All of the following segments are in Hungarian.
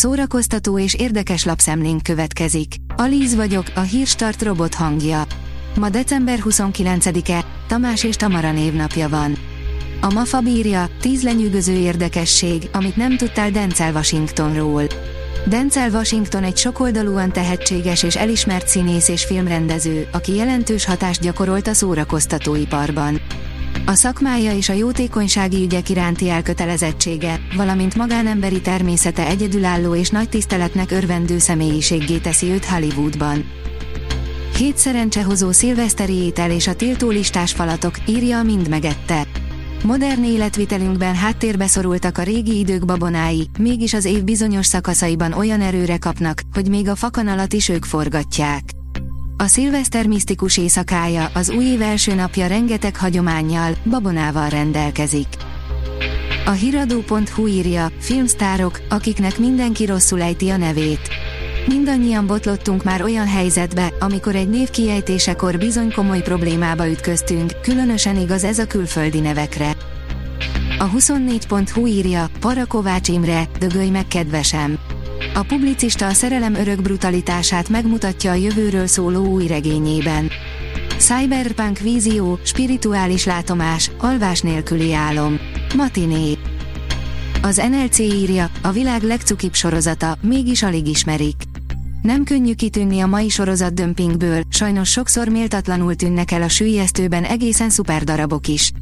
szórakoztató és érdekes lapszemlénk következik. Alíz vagyok, a hírstart robot hangja. Ma december 29-e, Tamás és Tamara névnapja van. A MAFA bírja, 10 lenyűgöző érdekesség, amit nem tudtál Denzel Washingtonról. Denzel Washington egy sokoldalúan tehetséges és elismert színész és filmrendező, aki jelentős hatást gyakorolt a szórakoztatóiparban. A szakmája és a jótékonysági ügyek iránti elkötelezettsége, valamint magánemberi természete egyedülálló és nagy tiszteletnek örvendő személyiséggé teszi őt Hollywoodban. Hét szerencsehozó szilveszteri étel és a tiltó listás falatok, írja Mind megette. Modern életvitelünkben háttérbe szorultak a régi idők babonái, mégis az év bizonyos szakaszaiban olyan erőre kapnak, hogy még a fakanalat is ők forgatják. A szilveszter misztikus éjszakája, az új év első napja rengeteg hagyományjal, babonával rendelkezik. A hiradó.hu írja, filmstárok, akiknek mindenki rosszul ejti a nevét. Mindannyian botlottunk már olyan helyzetbe, amikor egy név kiejtésekor bizony komoly problémába ütköztünk, különösen igaz ez a külföldi nevekre. A 24.hu írja, Para Kovács Imre, dögölj meg kedvesem. A publicista a szerelem örök brutalitását megmutatja a jövőről szóló új regényében. Cyberpunk vízió, spirituális látomás, alvás nélküli álom. Matiné. Az NLC írja, a világ legcukibb sorozata, mégis alig ismerik. Nem könnyű kitűnni a mai sorozat dömpingből, sajnos sokszor méltatlanul tűnnek el a sűjesztőben egészen szuper darabok is.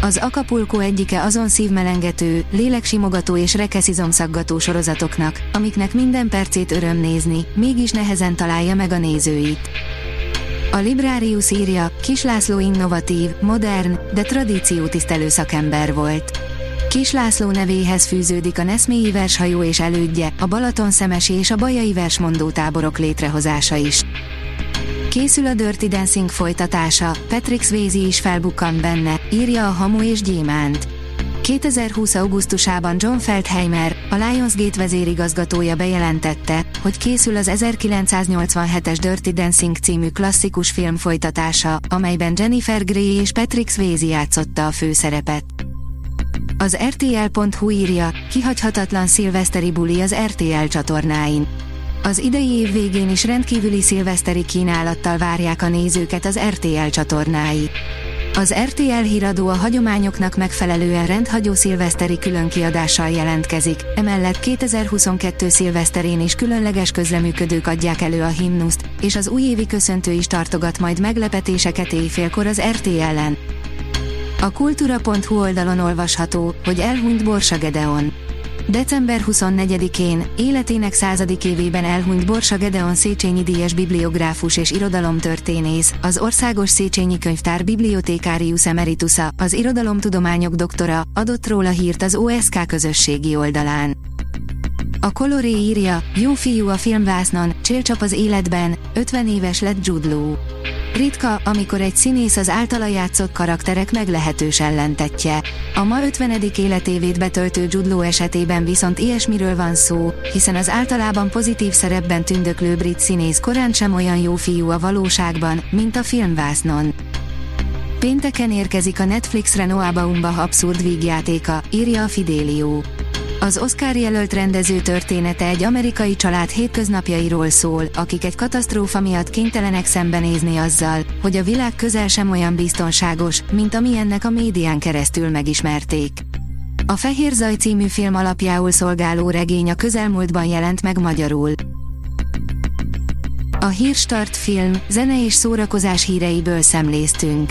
Az Acapulco egyike azon szívmelengető, léleksimogató és rekeszizomszaggató sorozatoknak, amiknek minden percét öröm nézni, mégis nehezen találja meg a nézőit. A Librarius írja, Kis László innovatív, modern, de tradíciótisztelő szakember volt. Kis László nevéhez fűződik a Neszmélyi vershajó és elődje, a Balaton szemesi és a Bajai versmondó táborok létrehozása is. Készül a Dirty Dancing folytatása, Patrick Swayze is felbukkant benne, írja a Hamu és Gyémánt. 2020. augusztusában John Feldheimer, a Lionsgate vezérigazgatója bejelentette, hogy készül az 1987-es Dirty Dancing című klasszikus film folytatása, amelyben Jennifer Grey és Patrick Swayze játszotta a főszerepet. Az RTL.hu írja, kihagyhatatlan szilveszteri buli az RTL csatornáin. Az idei év végén is rendkívüli szilveszteri kínálattal várják a nézőket az RTL csatornái. Az RTL híradó a hagyományoknak megfelelően rendhagyó szilveszteri különkiadással jelentkezik, emellett 2022 szilveszterén is különleges közleműködők adják elő a himnuszt, és az újévi köszöntő is tartogat majd meglepetéseket éjfélkor az RTL-en. A kultúra.hu oldalon olvasható, hogy elhunyt Borsa Gedeon. December 24-én, életének századik évében elhunyt Borsa Gedeon Széchenyi díjas bibliográfus és irodalomtörténész, az Országos Széchenyi Könyvtár bibliotekárius emeritusa, az irodalomtudományok doktora, adott róla hírt az OSK közösségi oldalán. A Coloré írja, jó fiú a filmvásznon, csélcsap az életben, 50 éves lett Jude Law. Ritka, amikor egy színész az általa játszott karakterek meglehetős ellentetje. A ma 50. életévét betöltő Judló esetében viszont ilyesmiről van szó, hiszen az általában pozitív szerepben tündöklő brit színész korán sem olyan jó fiú a valóságban, mint a filmvásznon. Pénteken érkezik a Netflixre Noah Baumbach abszurd vígjátéka, írja a Fidelio. Az Oscar jelölt rendező története egy amerikai család hétköznapjairól szól, akik egy katasztrófa miatt kénytelenek szembenézni azzal, hogy a világ közel sem olyan biztonságos, mint amilyennek a médián keresztül megismerték. A Fehér Zaj című film alapjául szolgáló regény a közelmúltban jelent meg magyarul. A Hírstart film, zene és szórakozás híreiből szemléztünk.